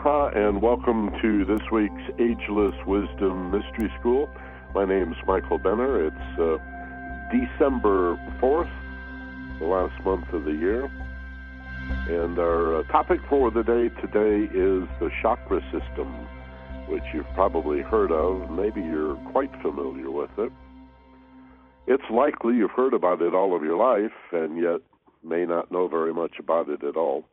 Aloha and welcome to this week's Ageless Wisdom Mystery School. My name is Michael Benner. It's uh, December 4th, the last month of the year. And our uh, topic for the day today is the chakra system, which you've probably heard of. Maybe you're quite familiar with it. It's likely you've heard about it all of your life and yet may not know very much about it at all.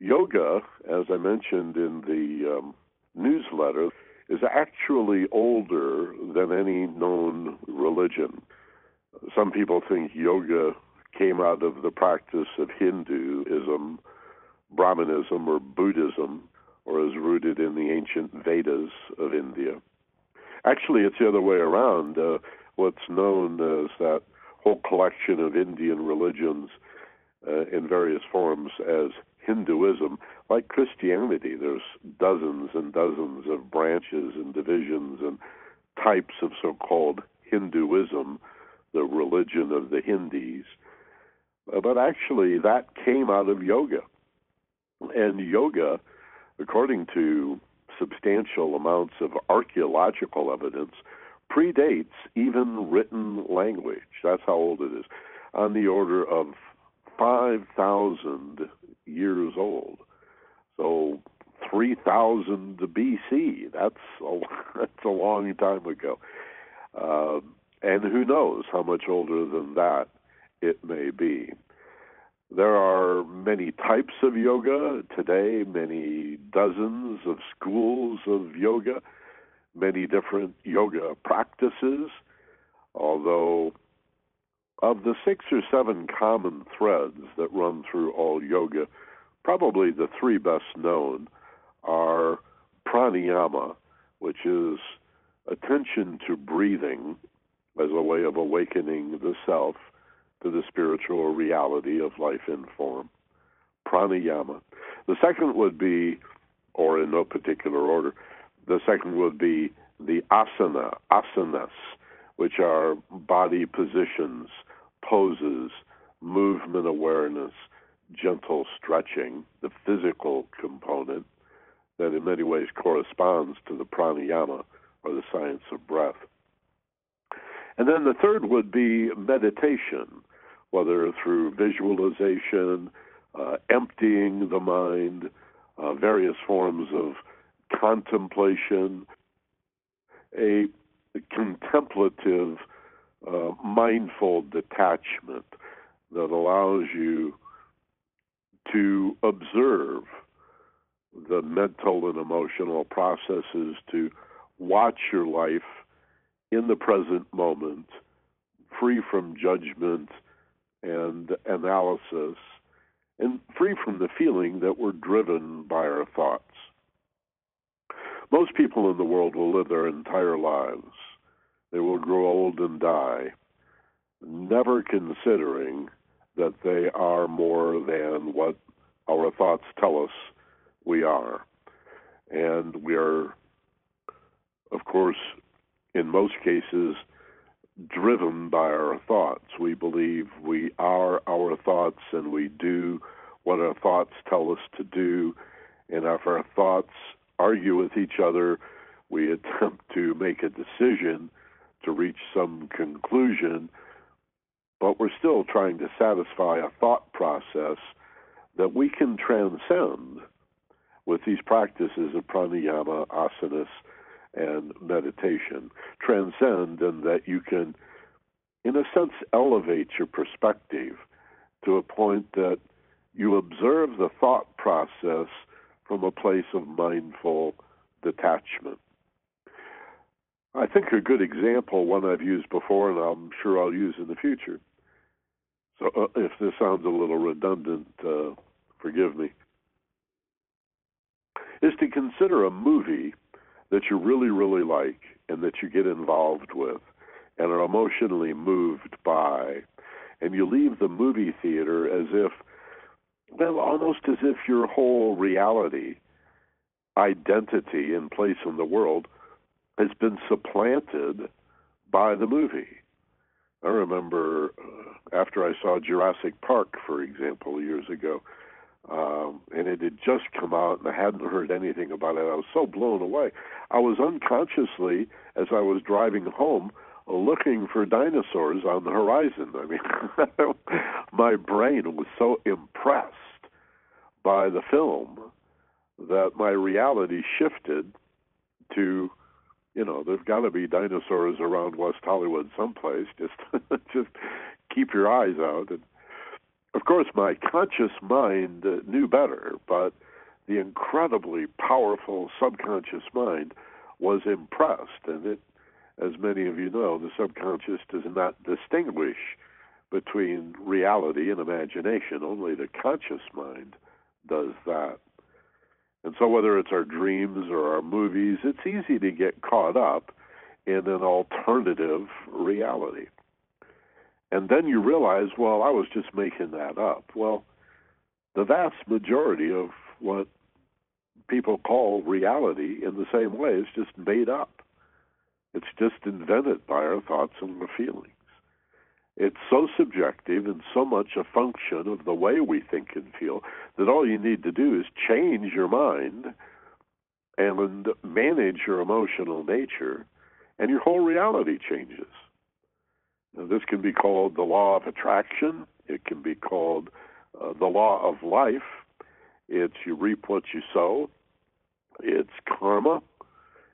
Yoga, as I mentioned in the um, newsletter, is actually older than any known religion. Some people think yoga came out of the practice of Hinduism, Brahmanism, or Buddhism, or is rooted in the ancient Vedas of India. Actually, it's the other way around. Uh, what's known as that whole collection of Indian religions uh, in various forms as Hinduism, like Christianity, there's dozens and dozens of branches and divisions and types of so called Hinduism, the religion of the Hindis. But actually, that came out of yoga. And yoga, according to substantial amounts of archaeological evidence, predates even written language. That's how old it is, on the order of 5,000 years old. So 3000 BC. That's a, that's a long time ago. Uh, and who knows how much older than that it may be. There are many types of yoga today, many dozens of schools of yoga, many different yoga practices, although of the six or seven common threads that run through all yoga, probably the three best known are pranayama, which is attention to breathing as a way of awakening the self to the spiritual reality of life in form. Pranayama. The second would be, or in no particular order, the second would be the asana, asanas, which are body positions poses, movement awareness, gentle stretching, the physical component that in many ways corresponds to the pranayama or the science of breath. And then the third would be meditation, whether through visualization, uh, emptying the mind, uh, various forms of contemplation, a contemplative uh, mindful detachment that allows you to observe the mental and emotional processes to watch your life in the present moment, free from judgment and analysis, and free from the feeling that we're driven by our thoughts. Most people in the world will live their entire lives they will grow old and die, never considering that they are more than what our thoughts tell us we are. And we are, of course, in most cases, driven by our thoughts. We believe we are our thoughts and we do what our thoughts tell us to do. And if our thoughts argue with each other, we attempt to make a decision to reach some conclusion, but we're still trying to satisfy a thought process that we can transcend with these practices of pranayama, asanas, and meditation. Transcend in that you can, in a sense, elevate your perspective to a point that you observe the thought process from a place of mindful detachment. I think a good example, one I've used before, and I'm sure I'll use in the future. So uh, if this sounds a little redundant, uh, forgive me. Is to consider a movie that you really, really like and that you get involved with and are emotionally moved by, and you leave the movie theater as if, well, almost as if your whole reality, identity, and place in the world has been supplanted by the movie. I remember uh, after I saw Jurassic Park, for example, years ago, um, and it had just come out, and I hadn't heard anything about it. I was so blown away. I was unconsciously, as I was driving home, looking for dinosaurs on the horizon. I mean, my brain was so impressed by the film that my reality shifted to, you know, there's got to be dinosaurs around West Hollywood someplace. Just, just keep your eyes out. And of course, my conscious mind uh, knew better, but the incredibly powerful subconscious mind was impressed, and it as many of you know, the subconscious does not distinguish between reality and imagination. Only the conscious mind does that. And so, whether it's our dreams or our movies, it's easy to get caught up in an alternative reality. And then you realize, well, I was just making that up. Well, the vast majority of what people call reality in the same way is just made up. It's just invented by our thoughts and our feelings. It's so subjective and so much a function of the way we think and feel that all you need to do is change your mind and manage your emotional nature, and your whole reality changes. Now, this can be called the law of attraction, it can be called uh, the law of life. It's you reap what you sow, it's karma,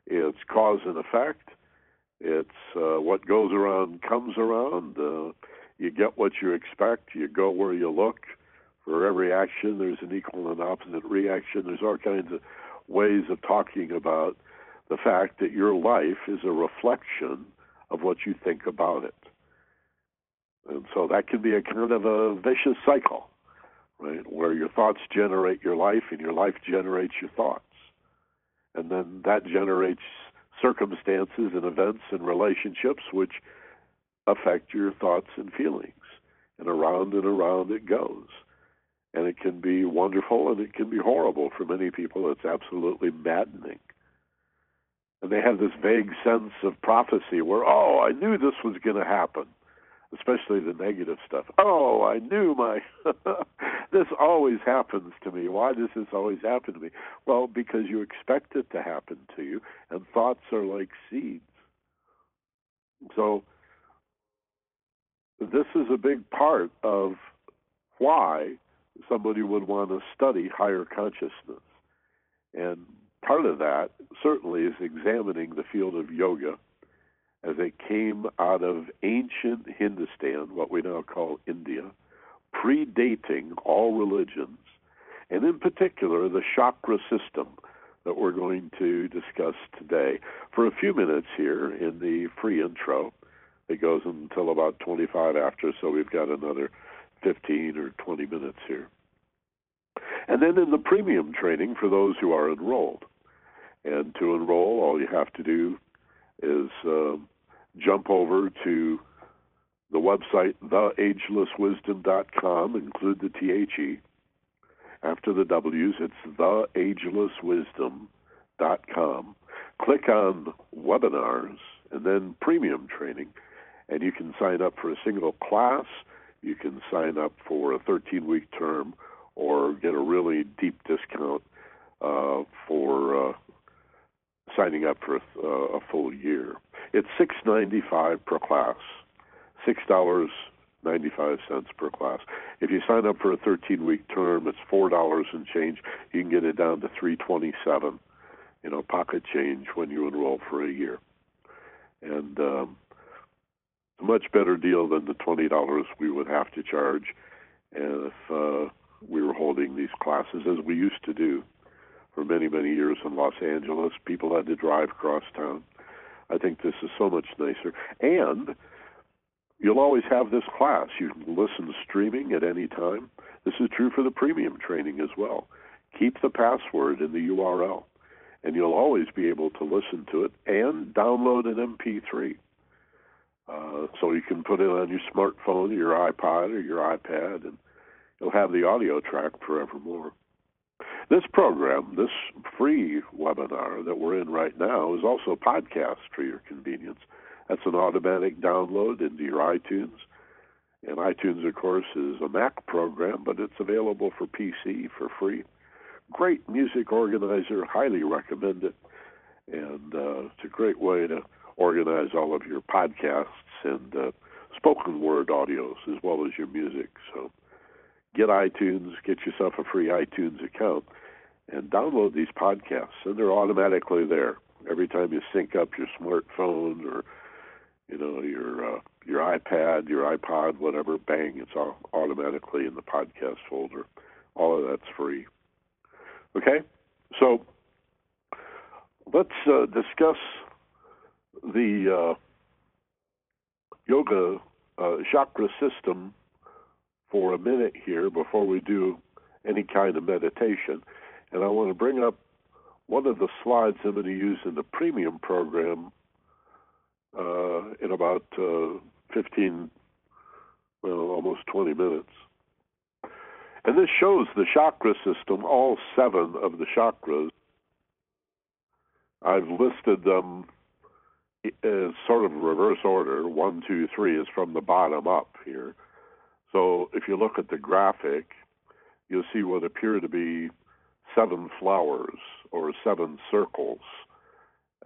it's cause and effect, it's uh, what goes around comes around. Uh, you get what you expect. You go where you look. For every action, there's an equal and opposite reaction. There's all kinds of ways of talking about the fact that your life is a reflection of what you think about it. And so that can be a kind of a vicious cycle, right? Where your thoughts generate your life and your life generates your thoughts. And then that generates circumstances and events and relationships which affect your thoughts and feelings. And around and around it goes. And it can be wonderful and it can be horrible. For many people, it's absolutely maddening. And they have this vague sense of prophecy where, oh, I knew this was going to happen especially the negative stuff. Oh, I knew my this always happens to me. Why does this always happen to me? Well, because you expect it to happen to you, and thoughts are like seeds. So this is a big part of why somebody would want to study higher consciousness. And part of that certainly is examining the field of yoga as it came out of ancient Hindustan, what we now call India, predating all religions, and in particular the chakra system that we're going to discuss today for a few minutes here in the free intro. It goes until about 25 after, so we've got another 15 or 20 minutes here. And then in the premium training for those who are enrolled. And to enroll, all you have to do is um, jump over to the website theagelesswisdom.com, include the THE. After the W's, it's theagelesswisdom.com. Click on webinars and then premium training, and you can sign up for a single class. You can sign up for a 13 week term or get a really deep discount uh, for uh, signing up for a, uh, a full year. It's six ninety five per class, six dollars ninety five cents per class. If you sign up for a thirteen week term, it's four dollars and change. You can get it down to three twenty seven, you know, pocket change when you enroll for a year, and um, it's a much better deal than the twenty dollars we would have to charge if uh, we were holding these classes as we used to do for many, many years in Los Angeles. People had to drive across town. I think this is so much nicer. And you'll always have this class. You can listen streaming at any time. This is true for the premium training as well. Keep the password in the URL, and you'll always be able to listen to it and download an MP3. Uh, so you can put it on your smartphone, your iPod, or your iPad, and you'll have the audio track forevermore. This program, this free webinar that we're in right now, is also a podcast for your convenience. That's an automatic download into your iTunes. And iTunes, of course, is a Mac program, but it's available for PC for free. Great music organizer, highly recommend it. And uh, it's a great way to organize all of your podcasts and uh, spoken word audios as well as your music. So get iTunes, get yourself a free iTunes account, and download these podcasts, and they're automatically there every time you sync up your smartphone or you know your uh, your iPad, your iPod, whatever. Bang! It's all automatically in the podcast folder. All of that's free. Okay, so let's uh, discuss the uh, yoga uh, chakra system for a minute here before we do any kind of meditation. And I want to bring up one of the slides I'm going to use in the premium program uh, in about uh, 15, well, almost 20 minutes. And this shows the chakra system, all seven of the chakras. I've listed them as sort of reverse order. One, two, three is from the bottom up here. So if you look at the graphic, you'll see what appear to be seven flowers or seven circles,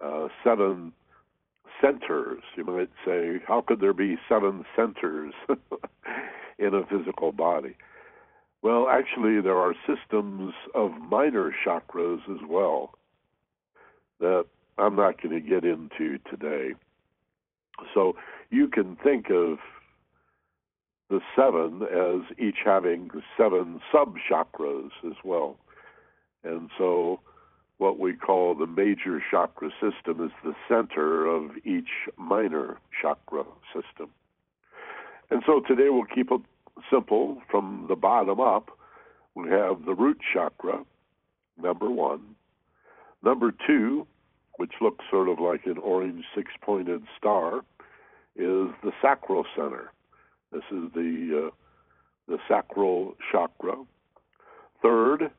uh, seven centers. You might say, how could there be seven centers in a physical body? Well, actually, there are systems of minor chakras as well that I'm not going to get into today. So you can think of the seven as each having seven sub chakras as well. And so what we call the major chakra system is the center of each minor chakra system. And so today we'll keep it simple from the bottom up. We have the root chakra, number one. Number two, which looks sort of like an orange six pointed star, is the sacral center. This is the uh, the sacral chakra. Third,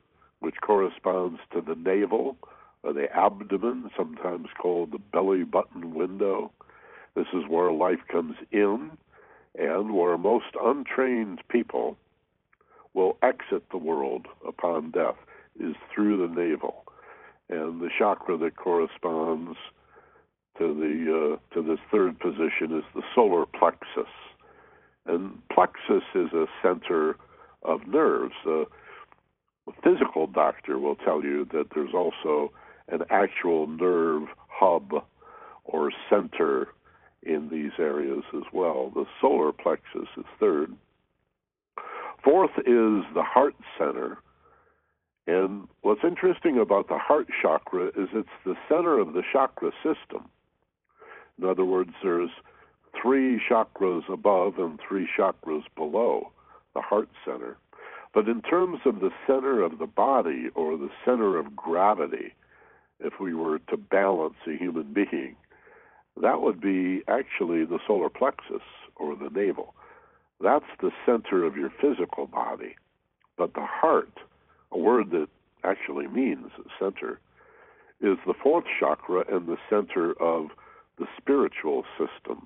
which corresponds to the navel or the abdomen, sometimes called the belly button window. This is where life comes in and where most untrained people will exit the world upon death is through the navel. And the chakra that corresponds to the uh, to this third position is the solar plexus. And plexus is a center of nerves. Uh, physical doctor will tell you that there's also an actual nerve hub or center in these areas as well. The solar plexus is third. Fourth is the heart center. And what's interesting about the heart chakra is it's the center of the chakra system. In other words, there's three chakras above and three chakras below the heart center. But in terms of the center of the body or the center of gravity, if we were to balance a human being, that would be actually the solar plexus or the navel. That's the center of your physical body. But the heart, a word that actually means center, is the fourth chakra and the center of the spiritual system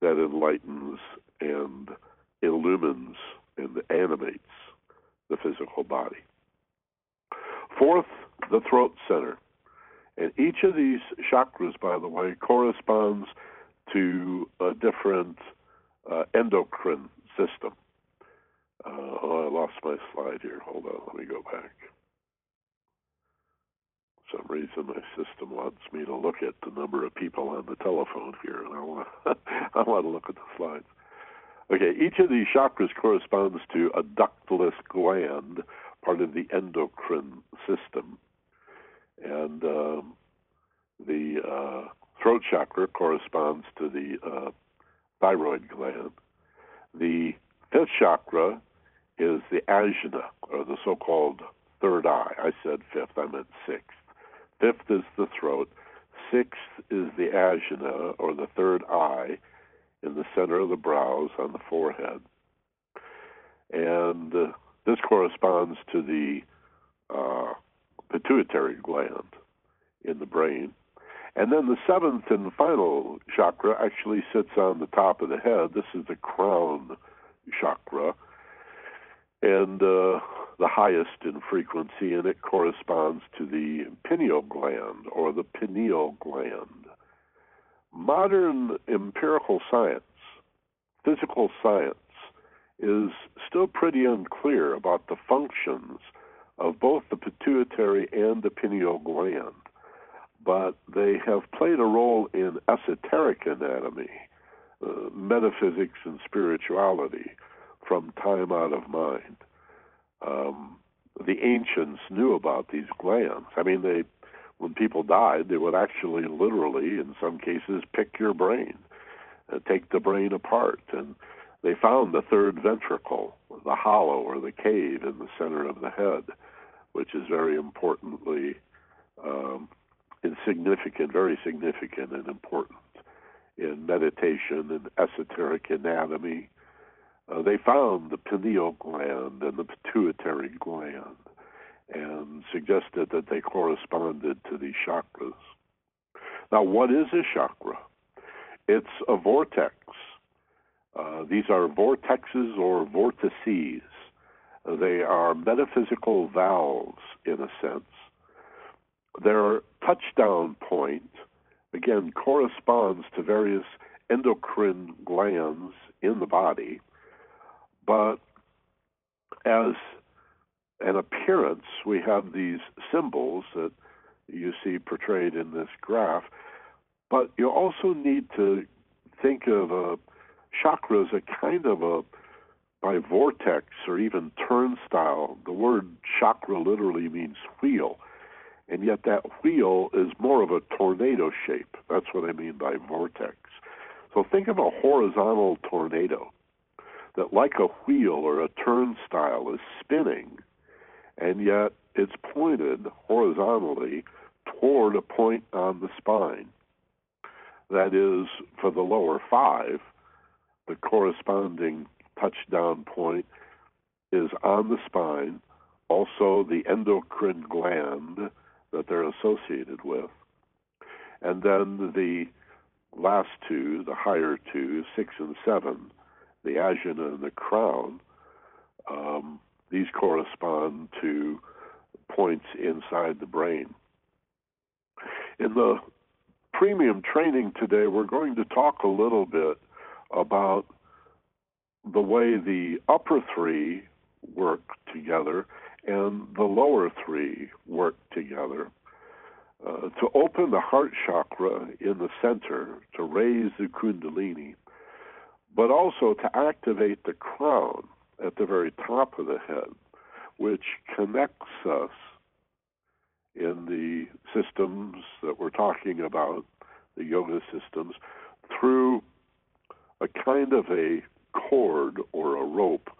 that enlightens and illumines and animates the physical body. Fourth, the throat center. And each of these chakras, by the way, corresponds to a different uh, endocrine system. Uh, oh, I lost my slide here. Hold on, let me go back. For some reason, my system wants me to look at the number of people on the telephone here, and I want I want to look at the slides. Okay, each of these chakras corresponds to a ductless gland, part of the endocrine system. And um, the uh, throat chakra corresponds to the uh, thyroid gland. The fifth chakra is the ajna, or the so called third eye. I said fifth, I meant sixth. Fifth is the throat. Sixth is the ajna, or the third eye, in the center of the brows on the forehead. And uh, this corresponds to the uh, pituitary gland in the brain. And then the seventh and final chakra actually sits on the top of the head. This is the crown chakra, and uh, the highest in frequency, and it corresponds to the pineal gland or the pineal gland. Modern empirical science, physical science, is still pretty unclear about the functions of both the pituitary and the pineal gland, but they have played a role in esoteric anatomy, uh, metaphysics, and spirituality from time out of mind. Um, the ancients knew about these glands. I mean, they when people died, they would actually literally, in some cases, pick your brain, uh, take the brain apart, and they found the third ventricle, the hollow or the cave in the center of the head, which is very importantly um, insignificant, very significant and important in meditation and esoteric anatomy. Uh, they found the pineal gland and the pituitary gland and suggested that they corresponded to these chakras. Now, what is a chakra? It's a vortex. Uh, these are vortexes or vortices. They are metaphysical valves, in a sense. Their touchdown point, again, corresponds to various endocrine glands in the body, but as an appearance, we have these symbols that you see portrayed in this graph, but you also need to think of uh, a chakra as a kind of a by vortex or even turnstile. The word chakra literally means wheel, and yet that wheel is more of a tornado shape. That's what I mean by vortex. So think of a horizontal tornado that, like a wheel or a turnstile, is spinning and yet it's pointed horizontally toward a point on the spine. That is, for the lower five, the corresponding touchdown point is on the spine, also the endocrine gland that they're associated with. And then the last two, the higher two, six and seven, the ajna and the crown, um, these correspond to points inside the brain. In the premium training today, we're going to talk a little bit about the way the upper three work together and the lower three work together. Uh, to open the heart chakra in the center, to raise the kundalini, but also to activate the crown at the very top of the head, which connects us in the systems that we're talking about, the yoga systems, through a kind of a cord or a rope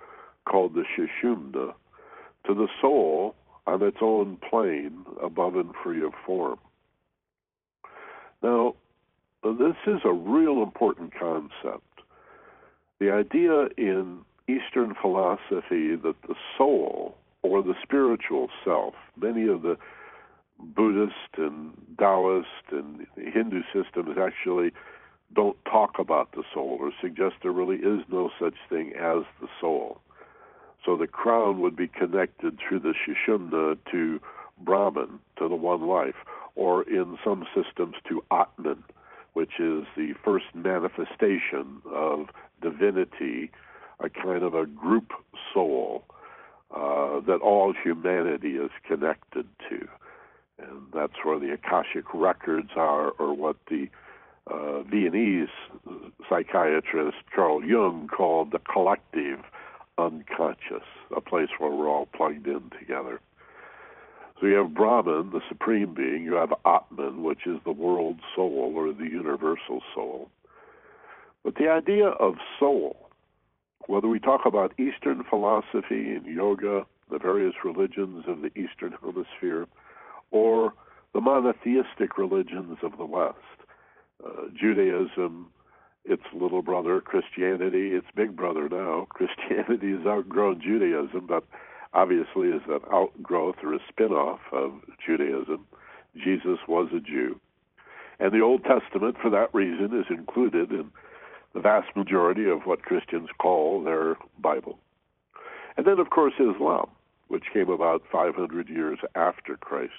called the Sushumna to the soul on its own plane above and free of form. Now, this is a real important concept. The idea in Eastern philosophy that the soul or the spiritual self, many of the Buddhist and Taoist and Hindu systems actually don't talk about the soul or suggest there really is no such thing as the soul. So the crown would be connected through the Sushumna to Brahman, to the one life, or in some systems to Atman, which is the first manifestation of divinity a kind of a group soul uh, that all humanity is connected to. And that's where the Akashic records are, or what the uh, Viennese psychiatrist Carl Jung called the collective unconscious, a place where we're all plugged in together. So you have Brahman, the supreme being, you have Atman, which is the world soul or the universal soul. But the idea of soul whether we talk about Eastern philosophy and yoga, the various religions of the Eastern Hemisphere, or the monotheistic religions of the West, uh, Judaism, its little brother, Christianity, its big brother now. Christianity has outgrown Judaism, but obviously is an outgrowth or a spin off of Judaism. Jesus was a Jew. And the Old Testament, for that reason, is included in the vast majority of what Christians call their Bible. And then, of course, Islam, which came about 500 years after Christ.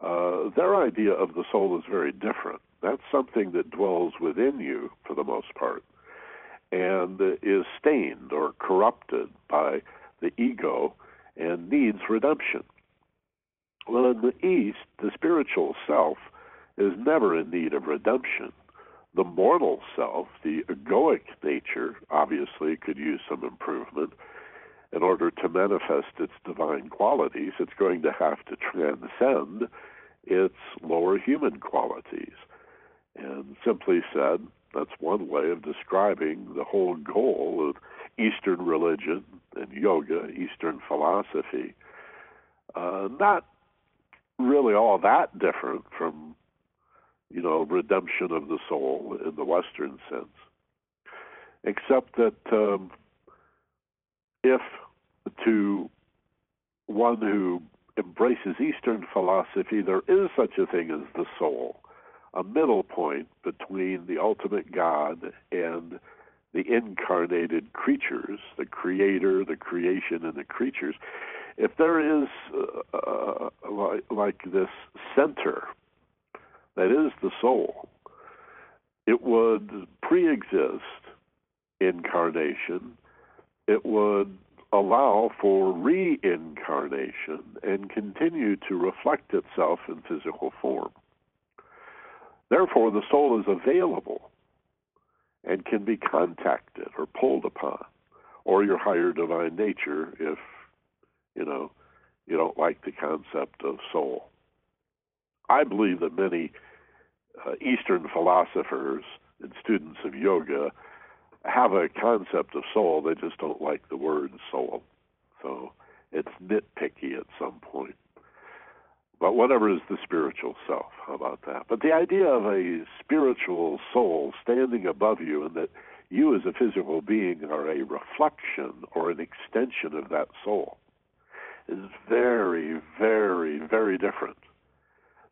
Uh, their idea of the soul is very different. That's something that dwells within you for the most part and is stained or corrupted by the ego and needs redemption. Well, in the East, the spiritual self is never in need of redemption. The mortal self, the egoic nature, obviously could use some improvement. In order to manifest its divine qualities, it's going to have to transcend its lower human qualities. And simply said, that's one way of describing the whole goal of Eastern religion and yoga, Eastern philosophy. Uh, not really all that different from, you know, redemption of the soul in the Western sense, except that um, if to one who embraces Eastern philosophy, there is such a thing as the soul a middle point between the ultimate God and the incarnated creatures, the creator, the creation, and the creatures. If there is uh, uh, like, like this center that is the soul, it would pre exist incarnation, it would allow for reincarnation and continue to reflect itself in physical form. Therefore, the soul is available and can be contacted or pulled upon, or your higher divine nature if, you know, you don't like the concept of soul. I believe that many uh, Eastern philosophers and students of yoga have a concept of soul, they just don't like the word soul. So it's nitpicky at some point. But whatever is the spiritual self, how about that? But the idea of a spiritual soul standing above you and that you as a physical being are a reflection or an extension of that soul is very, very, very different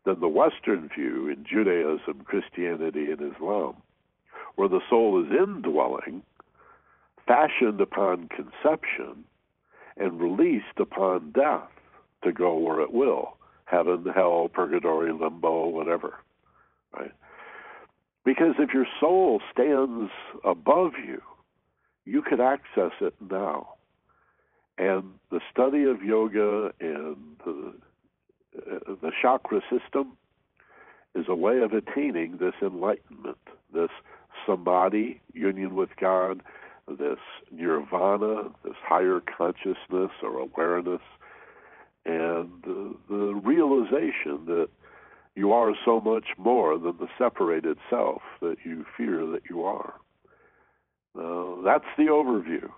than the Western view in Judaism, Christianity, and Islam, where the soul is indwelling, fashioned upon conception, and released upon death to go where it will heaven, hell, purgatory, limbo, whatever. Right? Because if your soul stands above you, you can access it now. And the study of yoga and the, uh, the chakra system is a way of attaining this enlightenment, this samadhi, union with God, this nirvana, this higher consciousness or awareness and the, the realization that you are so much more than the separated self that you fear that you are. Uh, that's the overview.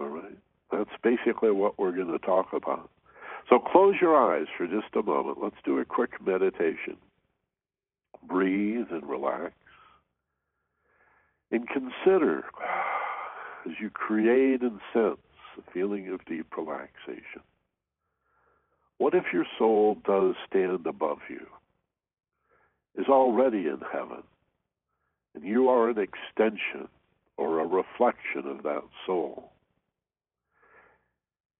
All right. That's basically what we're going to talk about. So close your eyes for just a moment. Let's do a quick meditation. Breathe and relax. And consider as you create and sense a feeling of deep relaxation. What if your soul does stand above you, is already in heaven, and you are an extension or a reflection of that soul?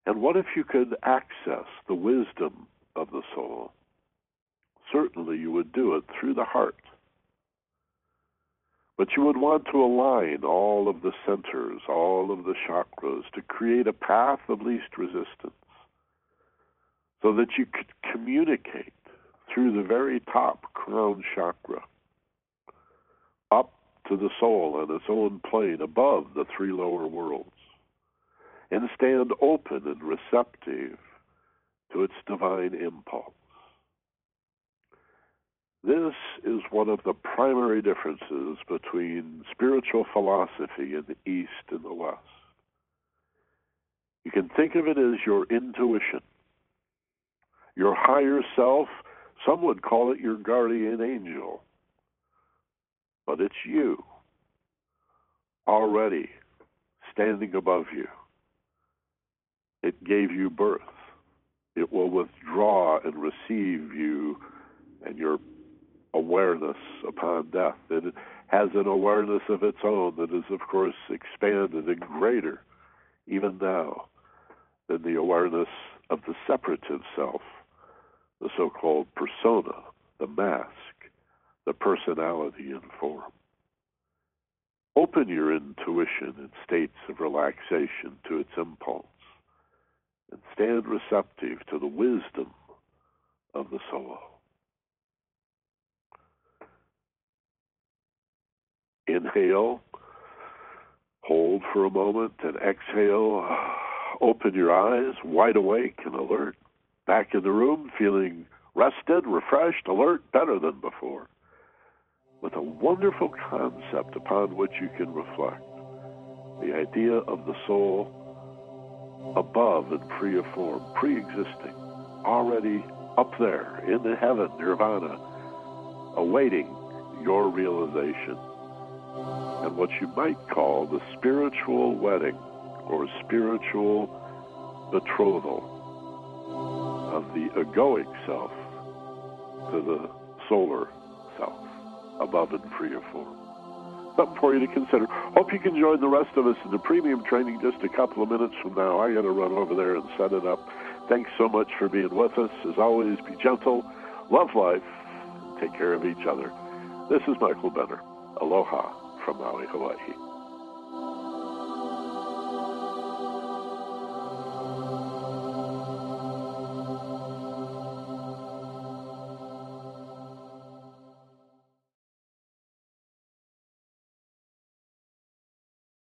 And what if you could access the wisdom of the soul? Certainly you would do it through the heart. But you would want to align all of the centers, all of the chakras, to create a path of least resistance so that you could communicate through the very top crown chakra up to the soul on its own plane above the three lower worlds and stand open and receptive to its divine impulse. This is one of the primary differences between spiritual philosophy in the East and the West. You can think of it as your intuition your higher self. Some would call it your guardian angel. But it's you already standing above you. It gave you birth. It will withdraw and receive you and your awareness upon death. It has an awareness of its own that is, of course, expanded and greater even now than the awareness of the separative self, the so called persona, the mask, the personality in form. Open your intuition in states of relaxation to its impulse and stand receptive to the wisdom of the soul. Inhale, hold for a moment, and exhale. Open your eyes, wide awake and alert. Back in the room, feeling rested, refreshed, alert, better than before. With a wonderful concept upon which you can reflect the idea of the soul above and free of form, pre existing, already up there in the heaven, nirvana, awaiting your realization and what you might call the spiritual wedding or spiritual betrothal of the egoic self to the solar self, above and free of form. Something for you to consider. Hope you can join the rest of us in the premium training just a couple of minutes from now. I got to run over there and set it up. Thanks so much for being with us. As always, be gentle, love life, take care of each other. This is Michael Benner. Aloha from Maui, Hawaii.